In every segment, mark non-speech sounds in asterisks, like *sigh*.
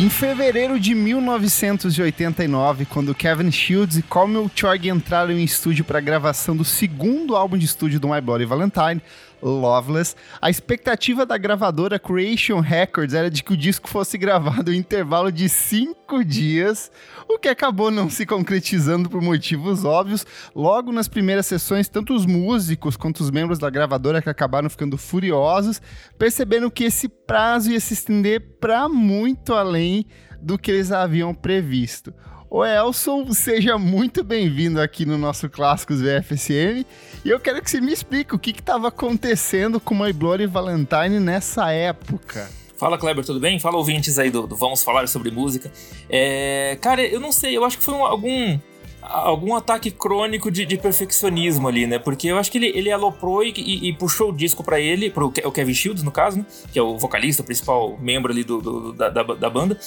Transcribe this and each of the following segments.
Em fevereiro de 1989, quando Kevin Shields e Colmel Chorg entraram em estúdio para a gravação do segundo álbum de estúdio do My Bloody Valentine, Loveless, a expectativa da gravadora Creation Records era de que o disco fosse gravado em intervalo de cinco dias, o que acabou não se concretizando por motivos óbvios. Logo nas primeiras sessões, tanto os músicos quanto os membros da gravadora que acabaram ficando furiosos, percebendo que esse prazo ia se estender para muito além do que eles haviam previsto. O Elson, seja muito bem-vindo aqui no nosso Clássicos VFSM. E eu quero que você me explique o que estava acontecendo com My Bloody Valentine nessa época. Fala, Kleber, tudo bem? Fala, ouvintes aí do, do Vamos Falar sobre Música. É, cara, eu não sei, eu acho que foi um, algum algum ataque crônico de, de, perfeccionismo ali, né? Porque eu acho que ele, ele aloprou e, e, e puxou o disco para ele, pro o Kevin Shields, no caso, né? Que é o vocalista, o principal membro ali do, do da, da, da, banda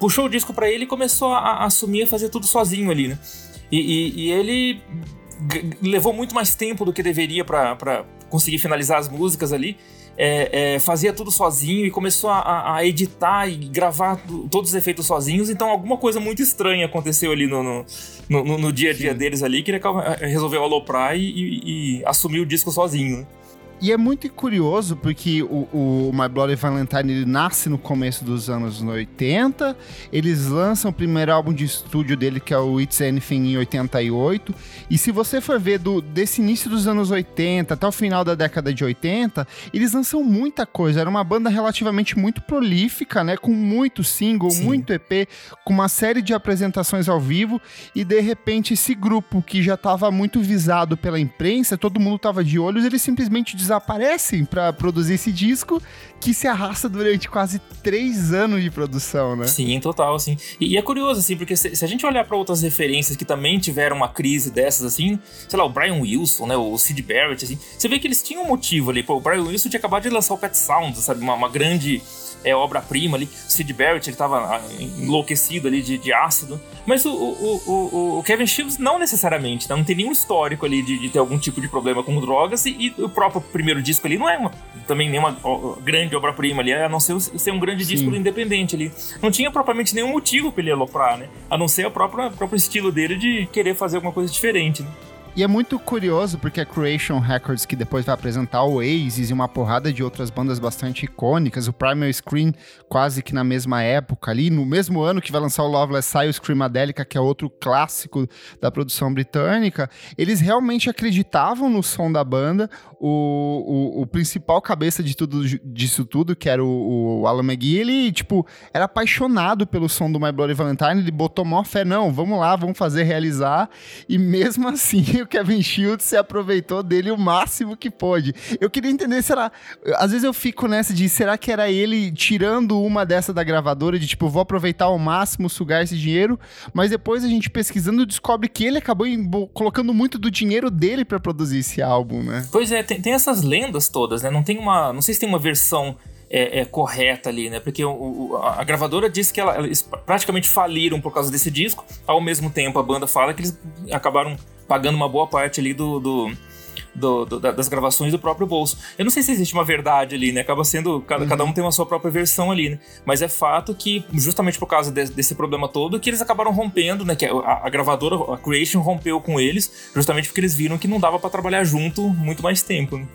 puxou o disco para ele e começou a, a, assumir a fazer tudo sozinho ali, né? E, e, e ele levou muito mais tempo do que deveria para conseguir finalizar as músicas ali. É, é, fazia tudo sozinho e começou a, a, editar e gravar todos os efeitos sozinhos. Então, alguma coisa muito estranha aconteceu ali no, no, no, no dia a dia Sim. deles ali, que ele resolveu aloprar e, e, e assumir o disco sozinho. E é muito curioso porque o, o My Bloody Valentine ele nasce no começo dos anos 80. Eles lançam o primeiro álbum de estúdio dele, que é o It's Anything, em 88. E se você for ver do, desse início dos anos 80 até o final da década de 80, eles lançam muita coisa. Era uma banda relativamente muito prolífica, né? Com muito single, Sim. muito EP, com uma série de apresentações ao vivo. E de repente, esse grupo que já estava muito visado pela imprensa, todo mundo estava de olhos, eles simplesmente aparecem para produzir esse disco que se arrasta durante quase três anos de produção, né? Sim, total, assim. E, e é curioso, assim, porque se, se a gente olhar para outras referências que também tiveram uma crise dessas, assim, sei lá, o Brian Wilson, né, o Sid Barrett, assim, você vê que eles tinham um motivo ali. Pô, o Brian Wilson tinha acabado de lançar o Pet Sound, sabe? Uma, uma grande é, obra-prima ali. O Sid Barrett, ele tava ah, enlouquecido ali de, de ácido. Mas o, o, o, o, Kevin Shields não necessariamente, tá? não tem nenhum histórico ali de, de ter algum tipo de problema com drogas. E, e, o próprio primeiro disco ali não é uma, também nenhuma grande obra-prima ali, a não ser ser um grande Sim. disco independente ali. Não tinha propriamente nenhum motivo pra ele aloprar, né? A não ser o próprio, próprio estilo dele de querer fazer alguma coisa diferente, né? E é muito curioso porque a Creation Records, que depois vai apresentar o Oasis e uma porrada de outras bandas bastante icônicas, o Primal Screen quase que na mesma época ali, no mesmo ano que vai lançar o Loveless sai o Screamadelica, que é outro clássico da produção britânica, eles realmente acreditavam no som da banda, o, o, o principal cabeça de tudo disso tudo, que era o, o Alan McGee, ele, tipo, era apaixonado pelo som do My Bloody Valentine, ele botou mó fé, não, vamos lá, vamos fazer realizar, e mesmo *laughs* assim o Kevin Shields se aproveitou dele o máximo que pôde. Eu queria entender, será. Às vezes eu fico nessa de será que era ele tirando uma dessa da gravadora, de tipo, vou aproveitar ao máximo, sugar esse dinheiro, mas depois a gente pesquisando descobre que ele acabou colocando muito do dinheiro dele para produzir esse álbum, né? Pois é, tem, tem essas lendas todas, né? Não tem uma. Não sei se tem uma versão. É, é, correta ali, né? Porque o, o, a gravadora disse que ela, eles praticamente faliram por causa desse disco. Ao mesmo tempo, a banda fala que eles acabaram pagando uma boa parte ali do, do, do, do das gravações do próprio bolso. Eu não sei se existe uma verdade ali, né? Acaba sendo. Cada, uhum. cada um tem uma sua própria versão ali, né? Mas é fato que, justamente por causa de, desse problema todo, que eles acabaram rompendo, né? Que a, a, gravadora, a Creation, rompeu com eles, justamente porque eles viram que não dava para trabalhar junto muito mais tempo. Né?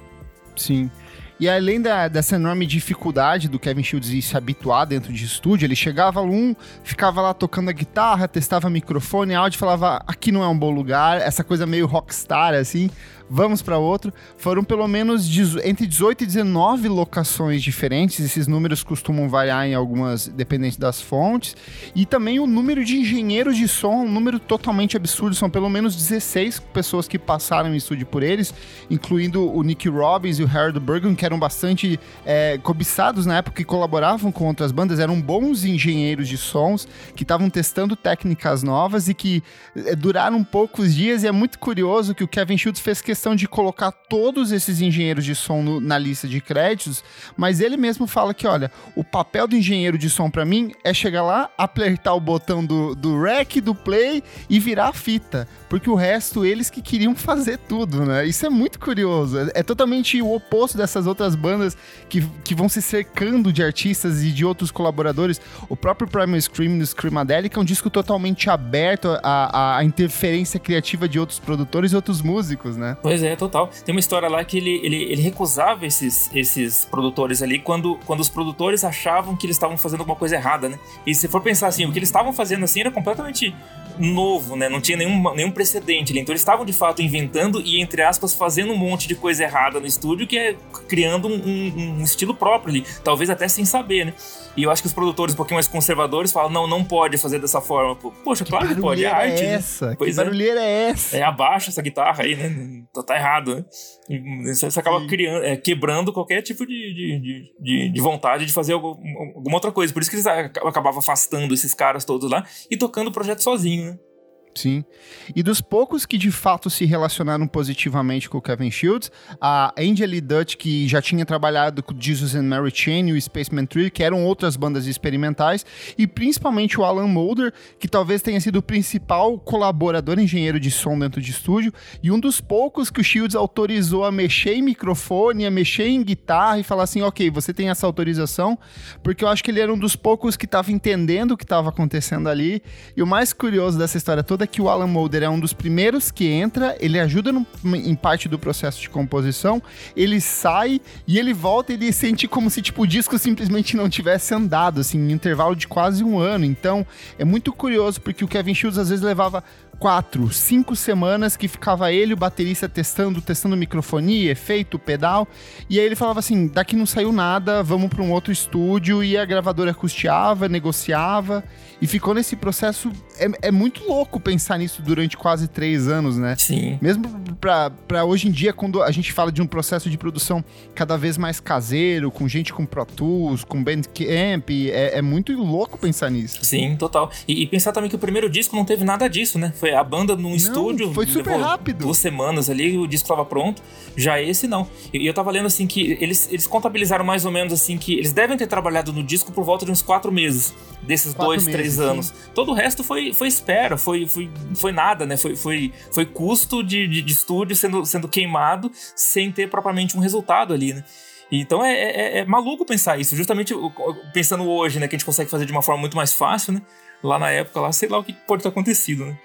Sim. E além da, dessa enorme dificuldade do Kevin Shields se habituar dentro de estúdio, ele chegava um, ficava lá tocando a guitarra, testava microfone, áudio, falava aqui não é um bom lugar, essa coisa meio rockstar assim vamos para outro. Foram pelo menos entre 18 e 19 locações diferentes. Esses números costumam variar em algumas, dependente das fontes. E também o número de engenheiros de som, um número totalmente absurdo. São pelo menos 16 pessoas que passaram em estúdio por eles, incluindo o Nick Robbins e o Harold Bergen, que eram bastante é, cobiçados na época e colaboravam com outras bandas. Eram bons engenheiros de sons que estavam testando técnicas novas e que é, duraram poucos dias. E é muito curioso que o Kevin Schultz fez questão questão de colocar todos esses engenheiros de som no, na lista de créditos, mas ele mesmo fala que, olha, o papel do engenheiro de som para mim é chegar lá, apertar o botão do, do rec, do play e virar a fita, porque o resto eles que queriam fazer tudo, né? Isso é muito curioso, é, é totalmente o oposto dessas outras bandas que, que vão se cercando de artistas e de outros colaboradores. O próprio Primal Scream do Screamadelic é um disco totalmente aberto à, à interferência criativa de outros produtores e outros músicos, né? Pois é, total. Tem uma história lá que ele, ele, ele recusava esses, esses produtores ali quando, quando os produtores achavam que eles estavam fazendo alguma coisa errada, né? E se for pensar assim, o que eles estavam fazendo assim era completamente novo, né? Não tinha nenhum, nenhum precedente ali. Então eles estavam de fato inventando e, entre aspas, fazendo um monte de coisa errada no estúdio, que é criando um, um, um estilo próprio ali, talvez até sem saber, né? E eu acho que os produtores um pouquinho mais conservadores falam, não, não pode fazer dessa forma. Poxa, que claro que pode, é arte. É essa? Né? Pois que é. barulheira é essa? É, abaixa essa guitarra aí, né? Tá, tá errado, né? Você acaba criando, é, quebrando qualquer tipo de, de, de, de, vontade de fazer alguma outra coisa. Por isso que eles acabavam afastando esses caras todos lá e tocando o projeto sozinho, né? Sim. E dos poucos que de fato se relacionaram positivamente com o Kevin Shields, a Angel Dutch, que já tinha trabalhado com Jesus and Mary Chain e o Spaceman Tree, que eram outras bandas experimentais, e principalmente o Alan Mulder, que talvez tenha sido o principal colaborador engenheiro de som dentro de estúdio, e um dos poucos que o Shields autorizou a mexer em microfone, a mexer em guitarra e falar assim: ok, você tem essa autorização, porque eu acho que ele era um dos poucos que estava entendendo o que estava acontecendo ali. E o mais curioso dessa história toda que o Alan Mulder é um dos primeiros que entra, ele ajuda no, em parte do processo de composição, ele sai e ele volta e ele sente como se tipo, o disco simplesmente não tivesse andado, assim, em intervalo de quase um ano. Então, é muito curioso, porque o Kevin Shields às vezes levava quatro, cinco semanas que ficava ele o baterista testando, testando microfonia, efeito, pedal, e aí ele falava assim, daqui não saiu nada, vamos para um outro estúdio, e a gravadora custeava, negociava, e ficou nesse processo, é, é muito louco pensar nisso durante quase três anos, né? Sim. Mesmo para hoje em dia, quando a gente fala de um processo de produção cada vez mais caseiro, com gente com Pro Tools, com Bandcamp, é, é muito louco pensar nisso. Sim, total. E, e pensar também que o primeiro disco não teve nada disso, né? Foi a banda num não, estúdio. Foi super rápido. Duas semanas ali, o disco estava pronto. Já esse não. E eu tava lendo assim que eles, eles contabilizaram mais ou menos assim que eles devem ter trabalhado no disco por volta de uns quatro meses. Desses quatro dois, meses, três sim. anos. Todo o resto foi, foi espera, foi, foi, foi nada, né? Foi, foi, foi custo de, de, de estúdio sendo, sendo queimado sem ter propriamente um resultado ali, né? Então é, é, é, maluco pensar isso, justamente pensando hoje, né, que a gente consegue fazer de uma forma muito mais fácil, né? Lá na época, lá, sei lá o que pode ter acontecido, né?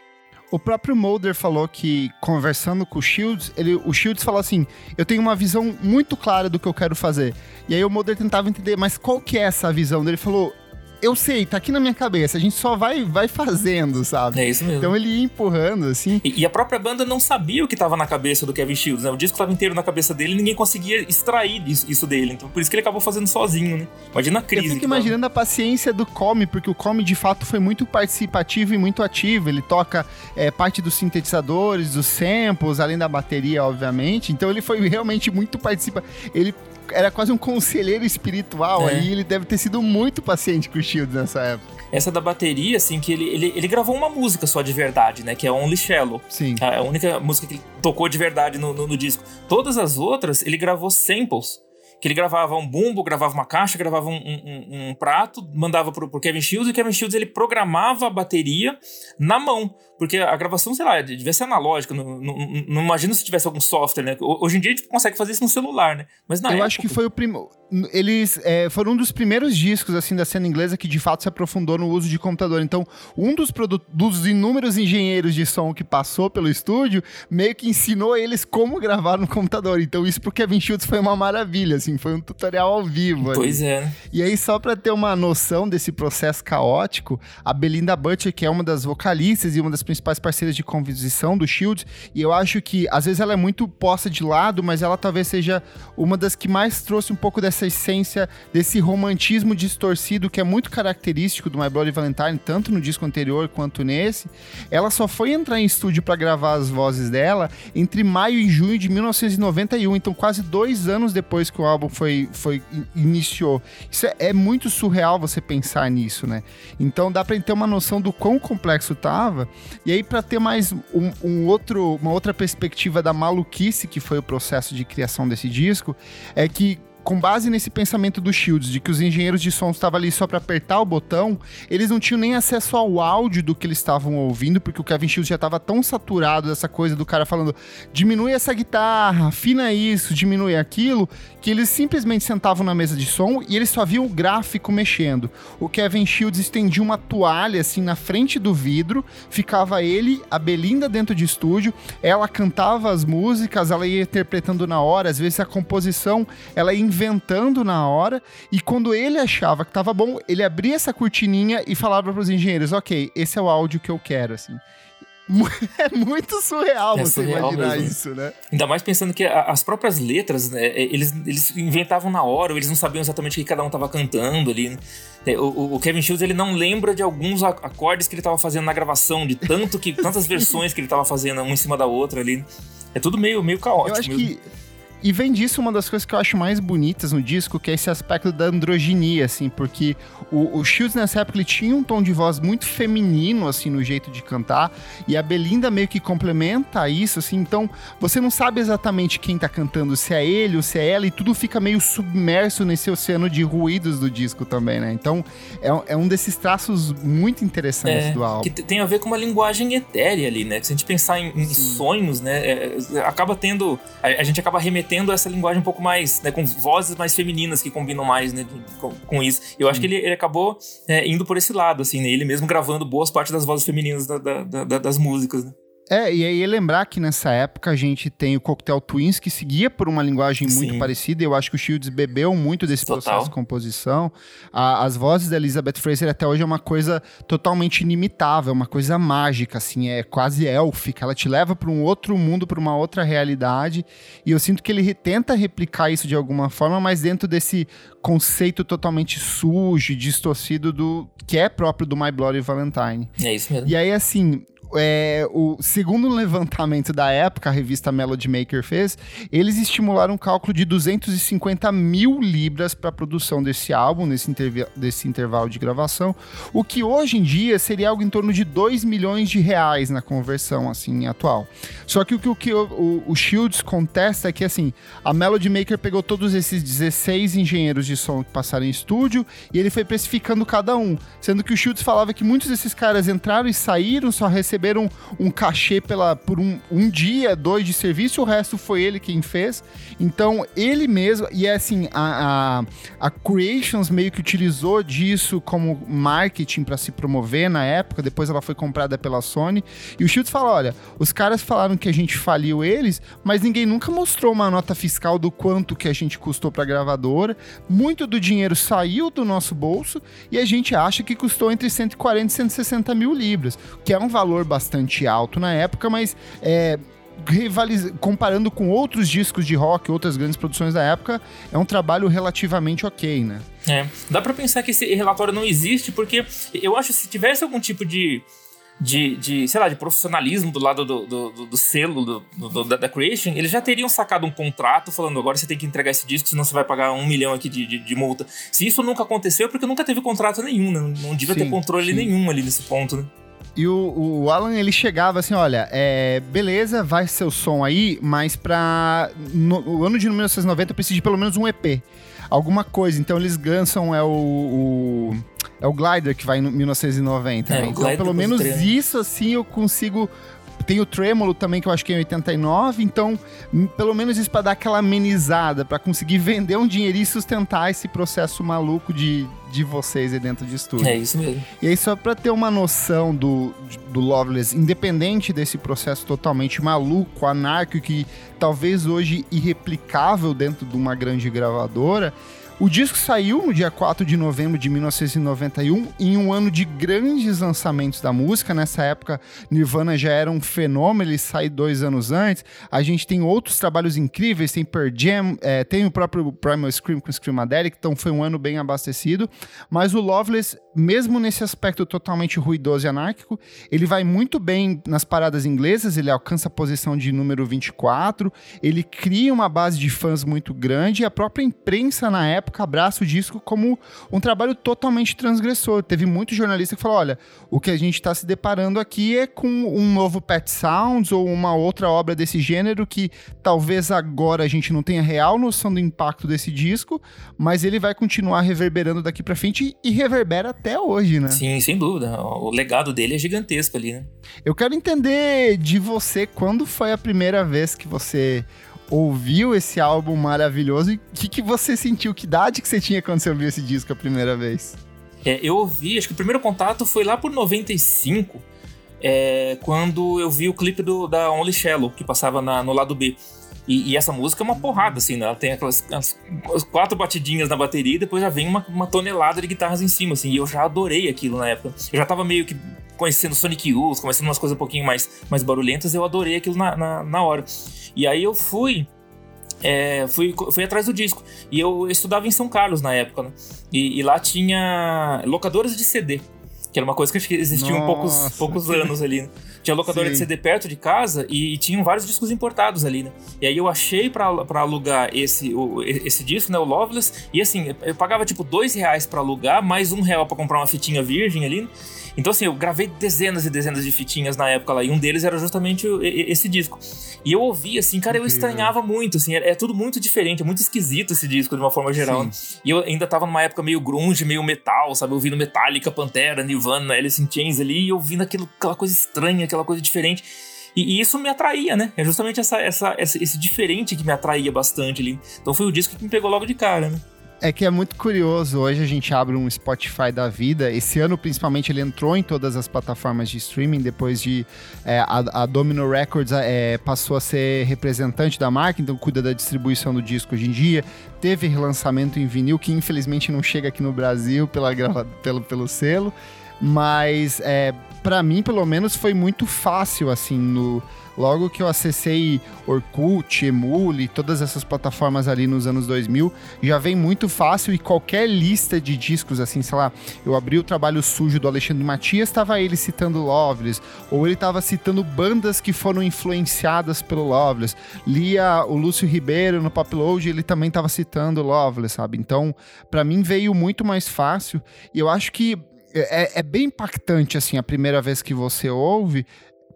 O próprio Mulder falou que, conversando com o Shields, ele, o Shields falou assim: Eu tenho uma visão muito clara do que eu quero fazer. E aí o Mulder tentava entender, mas qual que é essa visão? Ele falou: eu sei, tá aqui na minha cabeça. A gente só vai, vai fazendo, sabe? É isso mesmo. Então ele ia empurrando, assim. E, e a própria banda não sabia o que tava na cabeça do Kevin Shields, né? O disco tava inteiro na cabeça dele e ninguém conseguia extrair isso, isso, dele. Então por isso que ele acabou fazendo sozinho, né? Imagina a crise. Eu fico imaginando tava. a paciência do Come, porque o Come de fato foi muito participativo e muito ativo. Ele toca é, parte dos sintetizadores, dos samples, além da bateria, obviamente. Então ele foi realmente muito participativo. Ele era quase um conselheiro espiritual é. aí. Ele deve ter sido muito paciente com o Shield nessa época. Essa da bateria, assim, que ele, ele, ele gravou uma música só de verdade, né? Que é Only Shallow. Sim. É a única música que ele tocou de verdade no, no, no disco. Todas as outras, ele gravou samples que ele gravava um bumbo, gravava uma caixa, gravava um, um, um prato, mandava pro, pro Kevin Shields, e o Kevin Shields ele programava a bateria na mão. Porque a gravação, sei lá, devia ser analógica. Não, não, não imagino se tivesse algum software, né? Hoje em dia a gente consegue fazer isso no celular, né? Mas na Eu época... acho que foi o primeiro. Eles é, foram um dos primeiros discos, assim, da cena inglesa que de fato se aprofundou no uso de computador. Então, um dos, dos inúmeros engenheiros de som que passou pelo estúdio meio que ensinou eles como gravar no computador. Então, isso pro Kevin Schultz foi uma maravilha, assim, foi um tutorial ao vivo. Pois ali. é. E aí, só pra ter uma noção desse processo caótico, a Belinda Butcher, que é uma das vocalistas e uma das principais parceiras de composição do Shield, e eu acho que às vezes ela é muito posta de lado, mas ela talvez seja uma das que mais trouxe um pouco dessa essência, desse romantismo distorcido que é muito característico do My Bloody Valentine, tanto no disco anterior quanto nesse. Ela só foi entrar em estúdio para gravar as vozes dela entre maio e junho de 1991, então quase dois anos depois que o álbum foi, foi iniciou. Isso é, é muito surreal você pensar nisso, né? Então dá para ter uma noção do quão complexo tava. E aí, para ter mais um, um, outro, uma outra perspectiva da maluquice que foi o processo de criação desse disco, é que com base nesse pensamento do Shields, de que os engenheiros de som estavam ali só para apertar o botão, eles não tinham nem acesso ao áudio do que eles estavam ouvindo, porque o Kevin Shields já estava tão saturado dessa coisa do cara falando diminui essa guitarra, afina isso, diminui aquilo, que eles simplesmente sentavam na mesa de som e eles só viam o gráfico mexendo. O Kevin Shields estendia uma toalha assim na frente do vidro, ficava ele, a Belinda dentro de estúdio, ela cantava as músicas, ela ia interpretando na hora, às vezes a composição ela ia inventando na hora, e quando ele achava que tava bom, ele abria essa cortininha e falava para os engenheiros: ok, esse é o áudio que eu quero, assim. *laughs* É muito surreal é você surreal imaginar mesmo. isso, né? Ainda mais pensando que as próprias letras, né, eles, eles inventavam na hora, eles não sabiam exatamente o que cada um estava cantando ali. Né? É, o, o, Kevin Shields ele não lembra de alguns acordes que ele estava fazendo na gravação, de tanto que tantas *laughs* versões que ele estava fazendo uma em cima da outra ali. É tudo meio, meio caótico. Eu acho mesmo. que e vem disso uma das coisas que eu acho mais bonitas no disco, que é esse aspecto da androginia, assim, porque o, o Shields nessa época ele tinha um tom de voz muito feminino, assim, no jeito de cantar, e a Belinda meio que complementa isso, assim, então você não sabe exatamente quem tá cantando, se é ele ou se é ela, e tudo fica meio submerso nesse oceano de ruídos do disco também, né? Então é, é um desses traços muito interessantes é, do álbum. Que tem a ver com uma linguagem etérea ali, né? Que se a gente pensar em, em sonhos, né, é, acaba tendo. A, a gente acaba remetendo tendo essa linguagem um pouco mais, né, com vozes mais femininas que combinam mais, né, com, com isso. Eu acho que ele, ele acabou é, indo por esse lado, assim, né, ele mesmo gravando boas partes das vozes femininas da, da, da, das músicas, né. É, e aí lembrar que nessa época a gente tem o Cocktail Twins, que seguia por uma linguagem Sim. muito parecida. Eu acho que o Shields bebeu muito desse Total. processo de composição. A, as vozes da Elizabeth Fraser até hoje é uma coisa totalmente inimitável, uma coisa mágica, assim, é quase élfica. Ela te leva para um outro mundo, para uma outra realidade. E eu sinto que ele tenta replicar isso de alguma forma, mas dentro desse conceito totalmente sujo, distorcido do que é próprio do My Bloody Valentine. É isso mesmo. E aí, assim, é, o segundo levantamento da época, a revista Melody Maker fez, eles estimularam um cálculo de 250 mil libras para a produção desse álbum, nesse desse intervalo de gravação, o que hoje em dia seria algo em torno de 2 milhões de reais na conversão assim atual. Só que o que o, o, o Shields contesta é que assim, a Melody Maker pegou todos esses 16 engenheiros de som que passaram em estúdio e ele foi precificando cada um, sendo que o Shields falava que muitos desses caras entraram e saíram, só receberam receberam um cachê pela, por um, um dia, dois de serviço, o resto foi ele quem fez. Então, ele mesmo, e é assim, a, a, a Creations meio que utilizou disso como marketing para se promover na época, depois ela foi comprada pela Sony. E o Shields fala: olha, os caras falaram que a gente faliu eles, mas ninguém nunca mostrou uma nota fiscal do quanto que a gente custou para a gravadora. Muito do dinheiro saiu do nosso bolso e a gente acha que custou entre 140 e 160 mil libras, que é um valor bastante alto na época, mas é, comparando com outros discos de rock, outras grandes produções da época, é um trabalho relativamente ok, né? É, dá para pensar que esse relatório não existe porque eu acho que se tivesse algum tipo de de, de, sei lá, de profissionalismo do lado do, do, do, do selo do, da, da, Creation, eles já teriam sacado um contrato falando agora você tem que entregar esse disco, senão você vai pagar um milhão aqui de, de, de multa. Se isso nunca aconteceu, é porque nunca teve contrato nenhum, né? Não devia sim, ter controle sim. nenhum ali nesse ponto, né? E o, o, Alan, ele chegava assim, olha, é, beleza, vai ser o som aí, mas pra... No, o ano de 1990 precisa de pelo menos um EP. Alguma coisa. Então eles lançam é o, o é o Glider que vai em 1990. É, né? Então pelo menos isso assim eu consigo tem o Tremolo também, que eu acho que é em 89, então, pelo menos isso para dar aquela amenizada, para conseguir vender um dinheirinho e sustentar esse processo maluco de, de vocês aí dentro de estúdio. É isso mesmo. E aí, só para ter uma noção do, do Loveless, independente desse processo totalmente maluco, anárquico, que talvez hoje irreplicável dentro de uma grande gravadora, o disco saiu no dia 4 de novembro de 1991, em um ano de grandes lançamentos da música. Nessa época, Nirvana já era um fenômeno, ele saiu dois anos antes. A gente tem outros trabalhos incríveis, tem Pearl Jam, é, tem o próprio Primal Scream com Screamadelic, então foi um ano bem abastecido. Mas o Loveless mesmo nesse aspecto totalmente ruidoso e anárquico, ele vai muito bem nas paradas inglesas, ele alcança a posição de número 24, ele cria uma base de fãs muito grande e a própria imprensa na época abraça o disco como um trabalho totalmente transgressor. Teve muito jornalista que falou: olha, o que a gente está se deparando aqui é com um novo Pet Sounds ou uma outra obra desse gênero que talvez agora a gente não tenha real noção do impacto desse disco, mas ele vai continuar reverberando daqui para frente e reverbera até hoje, né? Sim, sem dúvida. O legado dele é gigantesco ali, né? Eu quero entender de você quando foi a primeira vez que você ouviu esse álbum maravilhoso e o que, que você sentiu? Que idade que você tinha quando você ouviu esse disco a primeira vez? É, eu ouvi, acho que o primeiro contato foi lá por 95, é, quando eu vi o clipe do, da Only Shallow, que passava na, no lado B. E, e, essa música é uma porrada, assim, né? Ela tem aquelas quatro batidinhas na bateria e depois já vem uma, uma, tonelada de guitarras em cima, assim. E eu já adorei aquilo na época. Eu já tava meio que conhecendo Sonic Youth, conhecendo umas coisas um pouquinho mais, mais barulhentas, eu adorei aquilo na, na, na hora. E aí eu fui. É, fui, fui atrás do disco. E eu estudava em São Carlos na época, né? E, e lá tinha locadoras de CD. Que era uma coisa que existia um poucos, poucos anos ali, né? Tinha locadora Sim. de CD perto de casa e, e, tinham vários discos importados ali, né? E aí eu achei pra, alugar esse, o, esse disco, né? O Loveless. E assim, eu pagava tipo dois reais pra alugar, mais um real pra comprar uma fitinha virgem ali, né? Então, assim, eu gravei dezenas e dezenas de fitinhas na época lá, e um deles era justamente esse disco. E eu ouvi, assim, cara, eu estranhava muito, assim, é, é, tudo muito diferente, é muito esquisito esse disco de uma forma geral. Né? E eu ainda tava numa época meio grunge, meio metal, sabe? Ouvindo Metallica, Pantera, Nirvana, Alice in Chains ali, e ouvindo aquilo, aquela coisa estranha, aquela coisa diferente. E, e, isso me atraía, né? É justamente essa, essa, esse diferente que me atraía bastante ali. Então foi o disco que me pegou logo de cara, né? É que é muito curioso. Hoje a gente abre um Spotify da vida. Esse ano, principalmente, ele entrou em todas as plataformas de streaming. Depois de. É, a, a, Domino Records é, passou a ser representante da marca, então cuida da distribuição do disco hoje em dia. Teve relançamento em vinil, que infelizmente não chega aqui no Brasil pela, pelo, pelo selo. Mas, é, para mim, pelo menos, foi muito fácil, assim, no Logo que eu acessei Orkut, Emule, todas essas plataformas ali nos anos 2000, já vem muito fácil e qualquer lista de discos, assim, sei lá, eu abri o trabalho sujo do Alexandre Matias, estava ele citando Loveless, ou ele estava citando bandas que foram influenciadas pelo Loveless. Lia o Lúcio Ribeiro no Popload, ele também estava citando Loveless, sabe? Então, para mim veio muito mais fácil e eu acho que é, é, bem impactante, assim, a primeira vez que você ouve,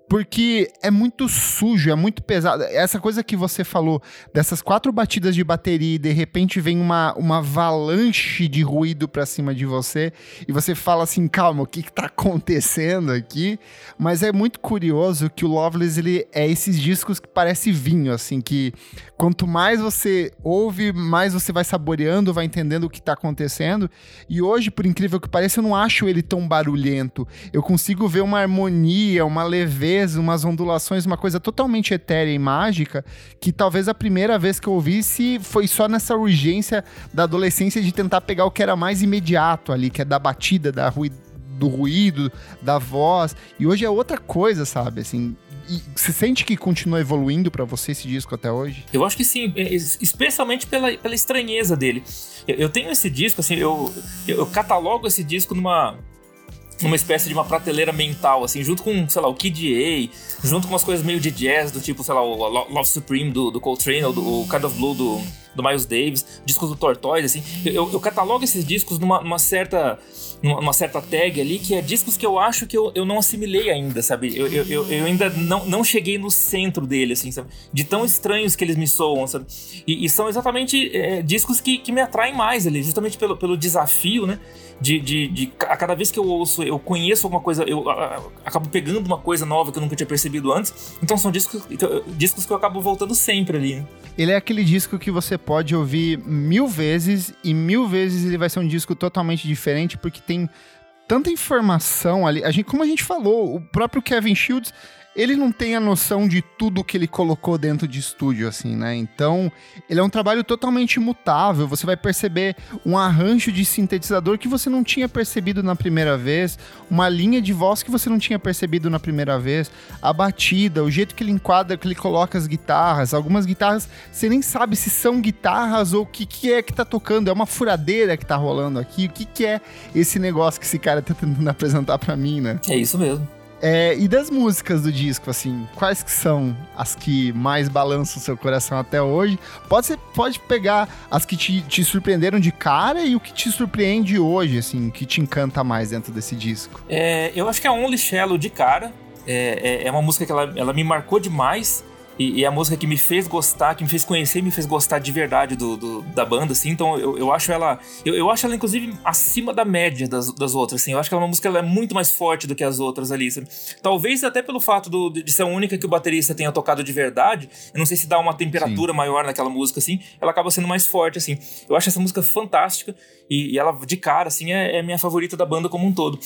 porque é muito sujo, é muito pesado. Essa coisa que você falou, dessas quatro batidas de bateria e de repente vem uma, uma avalanche de ruído pra cima de você e você fala assim, calma, o que que tá acontecendo aqui? Mas é muito curioso que o Loveless, ele é esses discos que parece vinho, assim, que quanto mais você ouve, mais você vai saboreando, vai entendendo o que tá acontecendo. E hoje, por incrível que pareça, eu não acho ele tão barulhento. Eu consigo ver uma harmonia, uma leveza umas ondulações, uma coisa totalmente etérea e mágica, que talvez a primeira vez que eu ouvisse foi só nessa urgência da adolescência de tentar pegar o que era mais imediato ali, que é da batida, da do ruído, da voz. E hoje é outra coisa, sabe? Assim, e você sente que continua evoluindo para você esse disco até hoje? Eu acho que sim, especialmente pela, pela estranheza dele. Eu, eu tenho esse disco, assim, eu, eu catalogo esse disco numa, numa espécie de uma prateleira mental, assim, junto com, sei lá, o Kid A, junto com umas coisas meio de jazz, do tipo, sei lá, o Love Supreme do, do Coltrane, ou do, o Kind of Blue do, do Miles Davis, discos do Tortoise, assim. Eu, eu catalogo esses discos numa, numa certa numa certa tag ali, que é discos que eu acho que eu, eu não assimilei ainda, sabe? Eu, eu, eu, eu ainda não, não cheguei no centro dele, assim, sabe? De tão estranhos que eles me soam, sabe? E, e são exatamente é, discos que, que me atraem mais ali, justamente pelo, pelo desafio, né? De, de, de, a cada vez que eu ouço, eu conheço alguma coisa, eu a, a, acabo pegando uma coisa nova que eu nunca tinha percebido antes. Então são discos, discos que eu acabo voltando sempre ali. Né? Ele é aquele disco que você pode ouvir mil vezes e mil vezes ele vai ser um disco totalmente diferente porque tem tanta informação ali. A gente, como a gente falou, o próprio Kevin Shields ele não tem a noção de tudo que ele colocou dentro de estúdio, assim, né? Então, ele é um trabalho totalmente imutável. Você vai perceber um arranjo de sintetizador que você não tinha percebido na primeira vez, uma linha de voz que você não tinha percebido na primeira vez, a batida, o jeito que ele enquadra, que ele coloca as guitarras. Algumas guitarras você nem sabe se são guitarras ou o que, que é que tá tocando. É uma furadeira que tá rolando aqui. O que, que é esse negócio que esse cara tá tentando *laughs* apresentar para mim, né? É isso mesmo. É, e das músicas do disco, assim, quais que são as que mais balançam seu coração até hoje? Pode, ser, pode pegar as que te, te surpreenderam de cara e o que te surpreende hoje, assim, que te encanta mais dentro desse disco. É, eu acho que a Only Shallow de cara é, é, é uma música que ela, ela me marcou demais. E, e, a música que me fez gostar, que me fez conhecer, me fez gostar de verdade do, do da banda, assim. Então eu, eu acho ela. Eu, eu, acho ela, inclusive, acima da média das, das outras, assim. Eu acho que ela é uma música ela é muito mais forte do que as outras ali, sabe? Talvez até pelo fato do, de ser a única que o baterista tenha tocado de verdade. Eu não sei se dá uma temperatura Sim. maior naquela música, assim. Ela acaba sendo mais forte, assim. Eu acho essa música fantástica. E, e ela, de cara, assim, é, é minha favorita da banda como um todo.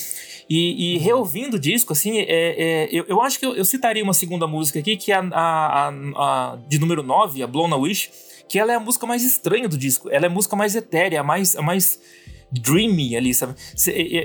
E, e reouvindo o disco, assim, é, é, eu, eu acho que eu, eu, citaria uma segunda música aqui, que é a, a, a, a de número 9, a Blown Wish, que ela é a música mais estranha do disco. Ela é a música mais etérea, a mais, a mais dreamy ali, sabe?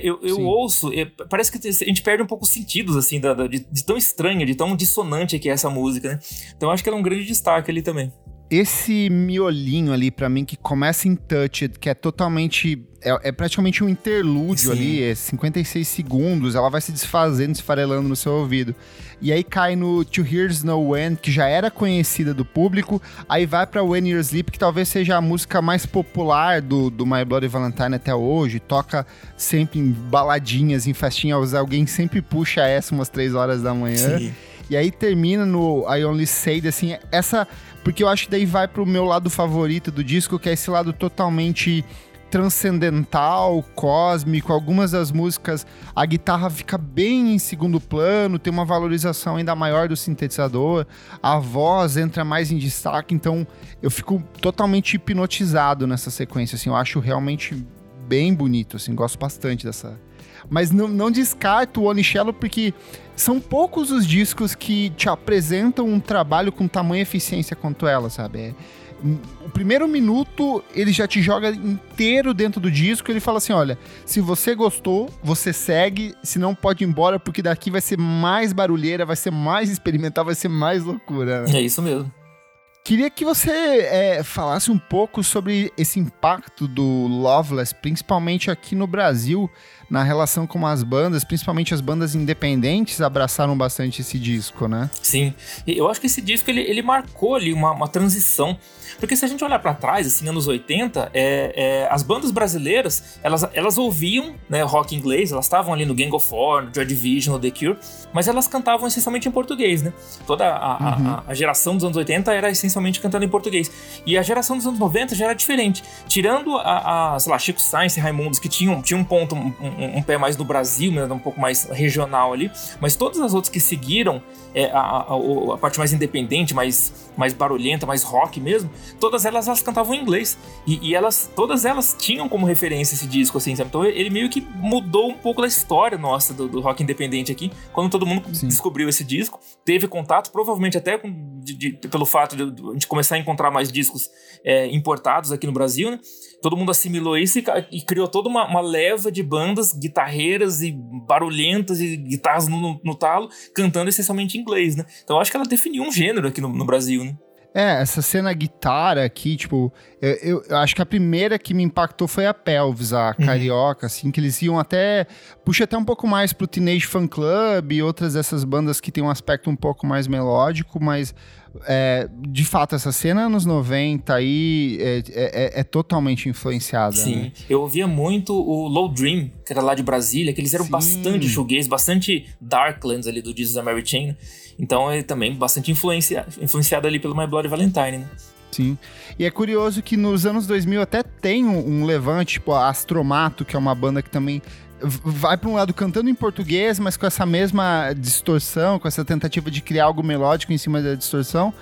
Eu, eu ouço, parece que a gente perde um pouco os sentidos, assim, da, da de, de, tão estranha, de tão dissonante que é essa música, né? Então acho que ela é um grande destaque ali também esse miolinho ali para mim que começa em Touched, que é totalmente é, é praticamente um interlúdio Sim. ali, é 56 segundos, ela vai se desfazendo, se farelando no seu ouvido. E aí cai no To Here's No End, que já era conhecida do público, aí vai para When You're Sleep, que talvez seja a música mais popular do, do My Bloody Valentine até hoje, toca sempre em baladinhas, em festinhas, alguém sempre puxa essa umas 3 horas da manhã. Sim. E aí termina no I Only Say, assim, essa porque eu acho que daí vai pro meu lado favorito do disco, que é esse lado totalmente transcendental, cósmico. Algumas das músicas a guitarra fica bem em segundo plano, tem uma valorização ainda maior do sintetizador, a voz entra mais em destaque, então eu fico totalmente hipnotizado nessa sequência, assim, eu acho realmente bem bonito, assim, gosto bastante dessa. Mas não, não descarto o Onichello porque são poucos os discos que te apresentam um trabalho com tamanha eficiência quanto ela, sabe? É, o primeiro minuto ele já te joga inteiro dentro do disco. Ele fala assim: olha, se você gostou, você segue, se não pode ir embora, porque daqui vai ser mais barulheira, vai ser mais experimental, vai ser mais loucura. Né? É isso mesmo. Queria que você é, falasse um pouco sobre esse impacto do Loveless, principalmente aqui no Brasil, na relação com as bandas, principalmente as bandas independentes abraçaram bastante esse disco, né? Sim, eu acho que esse disco ele, ele marcou ali uma, uma transição porque se a gente olhar para trás, assim, anos 80, é, é, as bandas brasileiras, elas, elas ouviam né, rock inglês, elas estavam ali no Gang of Four, no Joy Division, no The Cure, mas elas cantavam essencialmente em português, né? Toda a, uhum. a, a, geração dos anos 80 era essencialmente cantando em português. E a geração dos anos 90 já era diferente. Tirando a, a sei lá, Chico Sainz e Raimundos, que tinham, tinham um ponto, um, um, um pé mais no Brasil, né, um pouco mais regional ali, mas todas as outras que seguiram é, a, a, a, parte mais independente, mais, mais barulhenta, mais rock mesmo, todas elas, elas cantavam em inglês. E, e, elas, todas elas tinham como referência esse disco, assim, sabe? Então ele meio que mudou um pouco da história nossa do, do rock independente aqui. Quando todo mundo Sim. descobriu esse disco, teve contato, provavelmente até com, de, de, pelo fato de, de, a gente começar a encontrar mais discos é, importados aqui no Brasil, né? Todo mundo assimilou isso e, e criou toda uma, uma, leva de bandas guitarreiras e barulhentas e guitarras no, no, no talo, cantando essencialmente em inglês, né? Então eu acho que ela definiu um gênero aqui no, no Brasil, né? É, essa cena guitarra aqui, tipo, eu, eu, eu, acho que a primeira que me impactou foi a Pelvis, a uhum. carioca, assim, que eles iam até. Puxa até um pouco mais pro Teenage Fan Club e outras dessas bandas que tem um aspecto um pouco mais melódico, mas é, de fato, essa cena anos 90 aí é, é, é totalmente influenciada. Sim, né? eu ouvia muito o Low Dream, que era lá de Brasília, que eles eram Sim. bastante shoegaze, bastante Darklands ali do Jesus da Mary Chain. Então é também bastante influencia, influenciado ali pelo My Bloody Valentine, né? Sim. E é curioso que nos anos 2000 até tem um, um levante, tipo a Astromato, que é uma banda que também vai para um lado cantando em português, mas com essa mesma distorção, com essa tentativa de criar algo melódico em cima da distorção.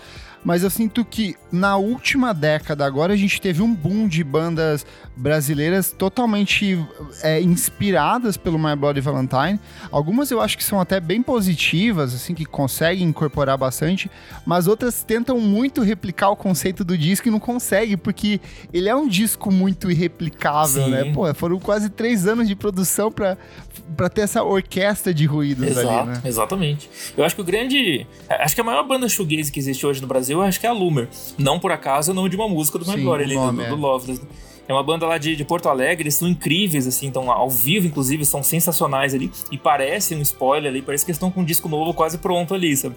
mas eu sinto que na última década agora a gente teve um boom de bandas brasileiras totalmente é, inspiradas pelo My Bloody Valentine. Algumas eu acho que são até bem positivas, assim, que conseguem incorporar bastante, mas outras tentam muito replicar o conceito do disco e não conseguem, porque ele é um disco muito irreplicável, né? Sim. né? Pô, foram quase três anos de produção para ter essa orquestra de ruídos Exato, ali, né? Exatamente. Eu acho que o grande. Acho que a maior banda shoegaze que existe hoje no Brasil, eu acho que é a Loomer. Não por acaso, não de uma música do My Glory, ali, do, do, é. É uma banda lá de, de Porto Alegre, eles são incríveis, assim, então ao vivo, inclusive, são sensacionais ali. E parece um spoiler ali, parece que eles estão com um disco novo quase pronto ali, sabe?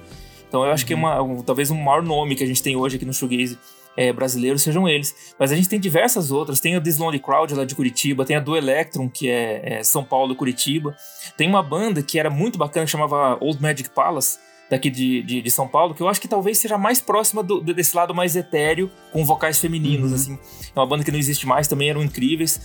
Então eu acho uhum. que é uma, um, talvez o um maior nome que a gente tem hoje aqui no shoegaze é, brasileiro sejam eles. Mas a gente tem diversas outras. Tem a This Lonely Crowd lá de Curitiba, tem a do Electron, que é, é São Paulo Curitiba. Tem uma banda que era muito bacana, chamava Old Magic Palace, daqui de, de, de, São Paulo, que eu acho que talvez seja mais próxima do, desse lado mais etéreo, com vocais femininos, uhum. assim. É uma banda que não existe mais, também eram incríveis.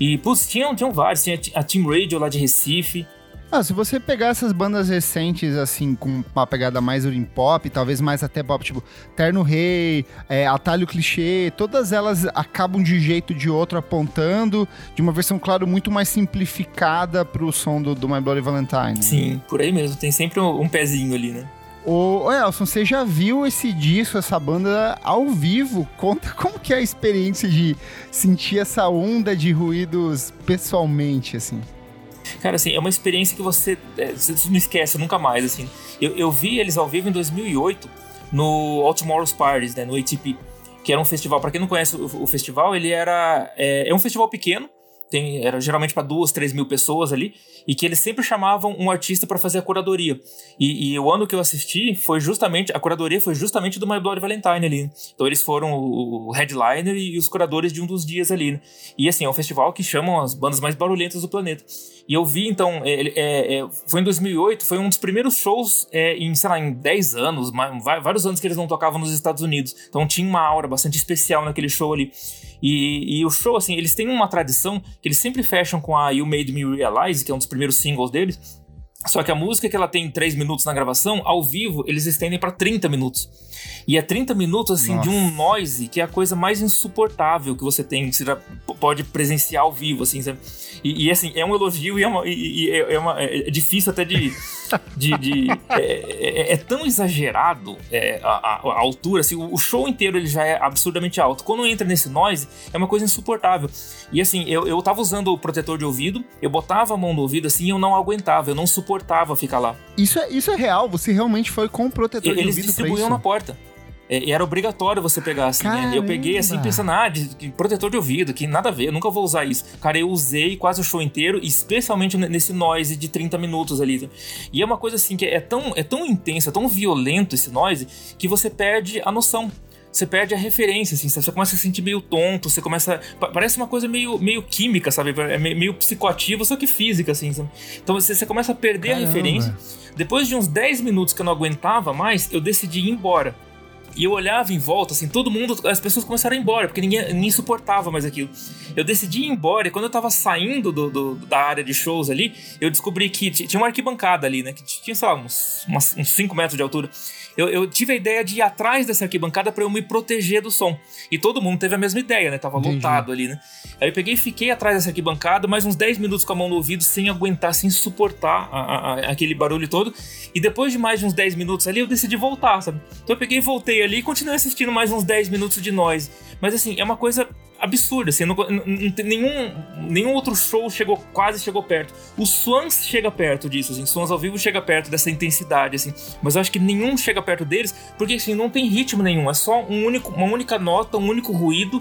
E, putz, tinham, tinham vários. Tinha a Team Radio lá de Recife. Ah, se você pegar essas bandas recentes, assim, com uma pegada mais urban pop, talvez mais até pop, tipo Terno Rei, é, Atalho Clichê, todas elas acabam de jeito de outro apontando de uma versão, claro, muito mais simplificada pro som do, do My Bloody Valentine. Sim, por aí mesmo. Tem sempre um, um pezinho ali, né? Ô, Elson, você já viu esse disco, essa banda ao vivo? Conta como que é a experiência de sentir essa onda de ruídos pessoalmente, assim. Cara, assim, é uma experiência que você, é, você não esquece nunca mais, assim. Eu, eu vi eles ao vivo em 2008 no All Tomorrow's Parties, né, no ATP, que era um festival. Para quem não conhece o, o, festival, ele era é, é um festival pequeno, tem, era geralmente para duas, três mil pessoas ali, e que eles sempre chamavam um artista para fazer a curadoria. E, e, o ano que eu assisti foi justamente, a curadoria foi justamente do My Bloody Valentine ali. Então eles foram o, o headliner e os curadores de um dos dias ali. Né? E assim, é um festival que chamam as bandas mais barulhentas do planeta. E eu vi, então, é, é, é, foi em 2008, foi um dos primeiros shows é, em, sei lá, em 10 anos, vários anos que eles não tocavam nos Estados Unidos. Então tinha uma aura bastante especial naquele show ali. E, e, o show, assim, eles têm uma tradição que eles sempre fecham com a You Made Me Realize, que é um dos primeiros singles deles. Só que a música que ela tem 3 minutos na gravação, ao vivo, eles estendem para 30 minutos. E é 30 minutos, assim, Nossa. de um noise que é a coisa mais insuportável que você tem, que você pode presenciar ao vivo, assim? E, e, assim, é um elogio e é, uma, e, é, é, uma, é difícil até de. De, de é, é, é, tão exagerado é, a, a, altura, assim, o, show inteiro ele já é absurdamente alto. Quando entra nesse noise, é uma coisa insuportável. E assim, eu, eu tava usando o protetor de ouvido, eu botava a mão no ouvido assim e eu não aguentava, eu não suportava ficar lá. Isso é, isso é real, você realmente foi com o protetor Eles de ouvido. Eles distribuíam na porta. É, e era obrigatório você pegar assim, né? Eu peguei assim, pensando, ah, de, de, protetor de ouvido, que nada a ver, eu nunca vou usar isso. Cara, eu usei quase o show inteiro, especialmente nesse noise de 30 minutos ali. E é uma coisa assim que é tão, é tão intenso, é tão violento esse noise, que você perde a noção você perde a referência, assim, você começa a se sentir meio tonto, você começa. Parece uma coisa meio, meio química, sabe? É meio psicoativo, só que física, assim. Sabe? Então você, você começa a perder Caramba. a referência. Depois de uns 10 minutos que eu não aguentava mais, eu decidi ir embora. E eu olhava em volta, assim, todo mundo, as pessoas começaram a ir embora, porque ninguém, ninguém suportava mais aquilo. Eu decidi ir embora, e quando eu tava saindo do, do da área de shows ali, eu descobri que tinha uma arquibancada ali, né? Que tinha, sei lá, uns 5 metros de altura eu, eu, tive a ideia de ir atrás dessa arquibancada para eu me proteger do som. E todo mundo teve a mesma ideia, né? Tava Entendi. lotado ali, né? Aí eu peguei e fiquei atrás dessa arquibancada, mais uns 10 minutos com a mão no ouvido, sem aguentar, sem suportar a, a, aquele barulho todo. E depois de mais de uns 10 minutos ali, eu decidi voltar, sabe? Então eu peguei e voltei ali e continuei assistindo mais uns 10 minutos de noise. Mas assim, é uma coisa absurda, assim, não, nenhum, nenhum outro show chegou, quase chegou perto. O Swans chega perto disso, assim, Swans ao vivo chega perto dessa intensidade, assim, mas eu acho que nenhum chega perto deles, porque assim, não tem ritmo nenhum, é só um único, uma única nota, um único ruído,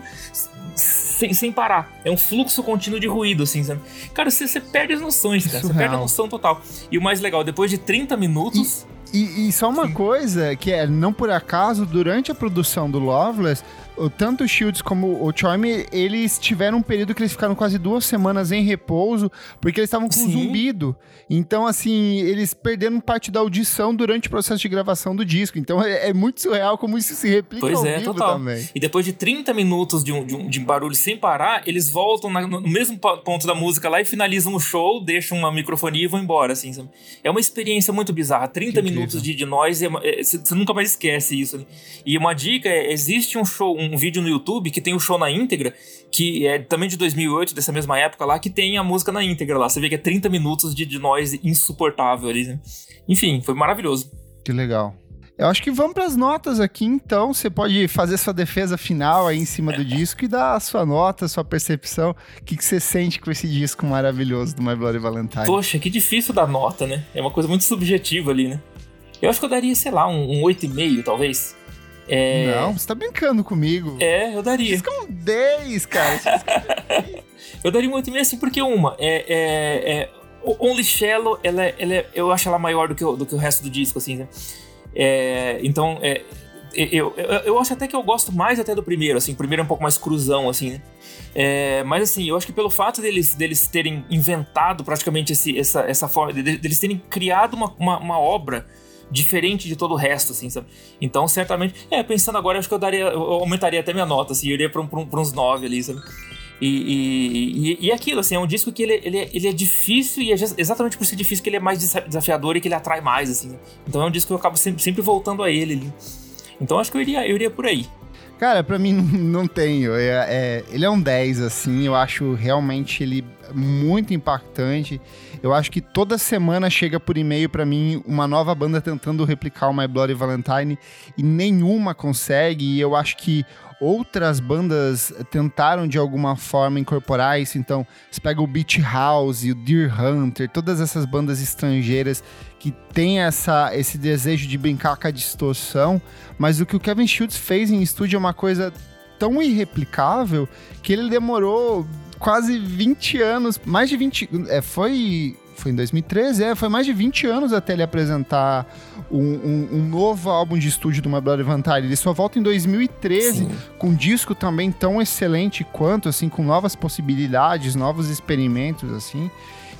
sem, sem parar. É um fluxo contínuo de ruído, assim, sabe? Cara, você, você perde as noções, cara, você perde a noção total. E o mais legal, depois de 30 minutos... E, e, e só uma Sim. coisa, que é, não por acaso, durante a produção do Loveless, tanto o Shields como o Chime, eles tiveram um período que eles ficaram quase duas semanas em repouso, porque eles estavam com Sim. zumbido. Então, assim, eles perderam parte da audição durante o processo de gravação do disco. Então, é, é muito surreal como isso se replica pois ao é, vivo total. também. E depois de 30 minutos de um, de um, de barulho sem parar, eles voltam na, no mesmo ponto da música lá e finalizam o show, deixam uma microfonia e vão embora, assim. É uma experiência muito bizarra. 30 minutos de, de noise, você é, é, nunca mais esquece isso. Né? E uma dica é, existe um show, um vídeo no YouTube que tem o um show na íntegra, que é também de 2008, dessa mesma época lá, que tem a música na íntegra lá. Você vê que é 30 minutos de, de noise insuportável ali. Né? Enfim, foi maravilhoso. Que legal. Eu acho que vamos para as notas aqui, então. Você pode fazer sua defesa final aí em cima do disco e dar a sua nota, a sua percepção. O que, que você sente com esse disco maravilhoso do My Bloody Valentine? Poxa, que difícil dar nota, né? É uma coisa muito subjetiva ali, né? Eu acho que eu daria, sei lá, um, um 8,5, talvez. É... Não, você tá brincando comigo. É, eu daria. É um 10, cara. *laughs* eu daria um 8,5 assim, porque uma, é, é, é Only Shallow, ela, é, ela é, eu acho ela maior do que, o, do que o resto do disco, assim, né? É, então, é, eu, eu, eu, acho até que eu gosto mais até do primeiro, assim. O primeiro é um pouco mais cruzão, assim, né? É, mas assim, eu acho que pelo fato deles, deles terem inventado praticamente esse, essa, essa forma, deles terem criado uma, uma, uma obra diferente de todo o resto, assim, sabe? Então, certamente. É, pensando agora, acho que eu daria. Eu aumentaria até minha nota, assim, eu iria pra, pra, pra uns 9 ali, sabe? E, e, e, aquilo, assim, é um disco que ele, ele, ele é difícil e é exatamente por ser difícil que ele é mais desafiador e que ele atrai mais, assim. Então é um disco que eu acabo sempre, sempre voltando a ele ali. Então acho que eu iria, eu iria por aí. Cara, pra mim *laughs* não, tenho. É, é, ele é um 10, assim. Eu acho realmente ele muito impactante. Eu acho que toda semana chega por e-mail para mim uma nova banda tentando replicar o My Bloody Valentine e nenhuma consegue. E eu acho que outras bandas tentaram de alguma forma incorporar isso. Então, você pega o Beach House, o Deer Hunter, todas essas bandas estrangeiras que têm essa, esse desejo de brincar com a distorção. Mas o que o Kevin Schultz fez em estúdio é uma coisa tão irreplicável que ele demorou quase 20 anos, mais de 20. É, foi foi em 2013, é, foi mais de 20 anos até ele apresentar um, um, um novo álbum de estúdio do My Bloody Valentine. Ele só volta em 2013 Sim. com um disco também tão excelente quanto, assim, com novas possibilidades, novos experimentos, assim.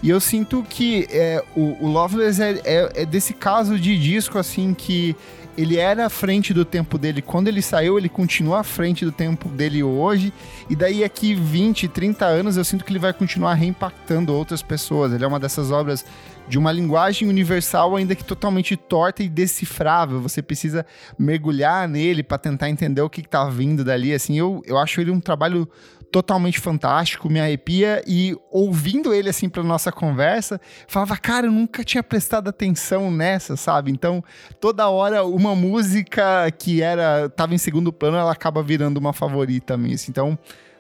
E eu sinto que é, o, o Loveless é, é, é desse caso de disco, assim, que ele era à frente do tempo dele quando ele saiu, ele continua à frente do tempo dele hoje. E daí aqui 20, 30 anos eu sinto que ele vai continuar reimpactando outras pessoas. Ele é uma dessas obras de uma linguagem universal ainda que totalmente torta e decifrável. Você precisa mergulhar nele para tentar entender o que, está vindo dali. Assim, eu, eu acho ele um trabalho totalmente fantástico, me arrepia e ouvindo ele assim para nossa conversa, falava, cara, eu nunca tinha prestado atenção nessa, sabe? Então, toda hora uma música que era tava em segundo plano, ela acaba virando uma favorita minha. Assim. Então,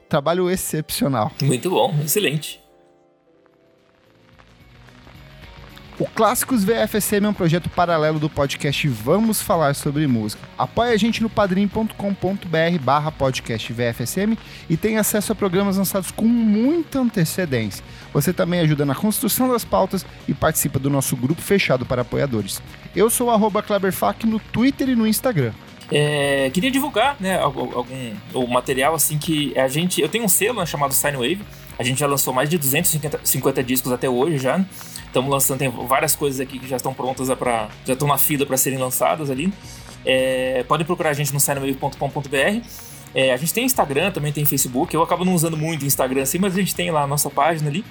trabalho excepcional. Muito bom, excelente. O Clássicos VFSM é um projeto paralelo do podcast Vamos Falar Sobre Música. Apoie a gente no padrim.com.br barra podcast VFSM e tem acesso a programas lançados com muita antecedência. Você também ajuda na construção das pautas e participa do nosso grupo fechado para apoiadores. Eu sou o Kleberfac no Twitter e no Instagram. É, queria divulgar né, algum, o material assim que a gente. Eu tenho um selo né, chamado Sinewave. A gente já lançou mais de 250 discos até hoje já. Estamos lançando, tem várias coisas aqui que já estão prontas para já estão na fila para serem lançadas ali. É, podem procurar a gente no sinewave.com.br. É, a gente tem Instagram, também tem Facebook. Eu acabo não usando muito Instagram assim, mas a gente tem lá a nossa página ali.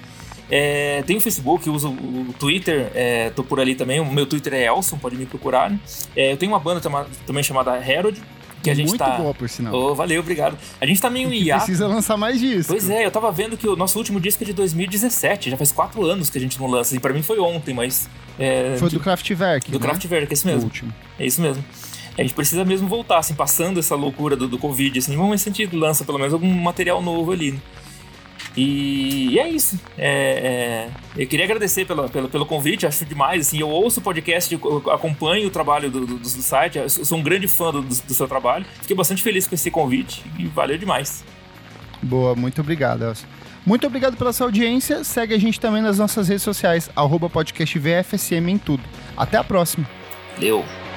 É, tem o Facebook, uso o Twitter, é, tô por ali também. O meu Twitter é Elson, pode me procurar. Né? É, eu tenho uma banda também chamada Herod, que a gente Muito tá... boa, por sinal. Oh, valeu, obrigado. A gente tá meio em hiato. precisa lançar mais disso. Pois é, eu tava vendo que o nosso último disco é de 2017, já faz quatro anos que a gente não lança. E pra mim foi ontem, mas... É, foi do Kraftwerk, Do né? Kraftwerk, é isso mesmo. O último. É isso mesmo. A gente precisa mesmo voltar, assim, passando essa loucura do, do Covid, assim, vamos ver se a gente lança pelo menos algum material novo ali, né? E, e, é isso. É, é, eu queria agradecer pelo, pelo, pelo convite, acho demais. Assim, eu ouço o podcast, acompanho o trabalho do, do, do site, eu sou um grande fã do, do, seu trabalho. Fiquei bastante feliz com esse convite e valeu demais. Boa, muito obrigado, Elcio. Muito obrigado pela sua audiência. Segue a gente também nas nossas redes sociais, arroba podcast VFSM em tudo. Até a próxima. Valeu!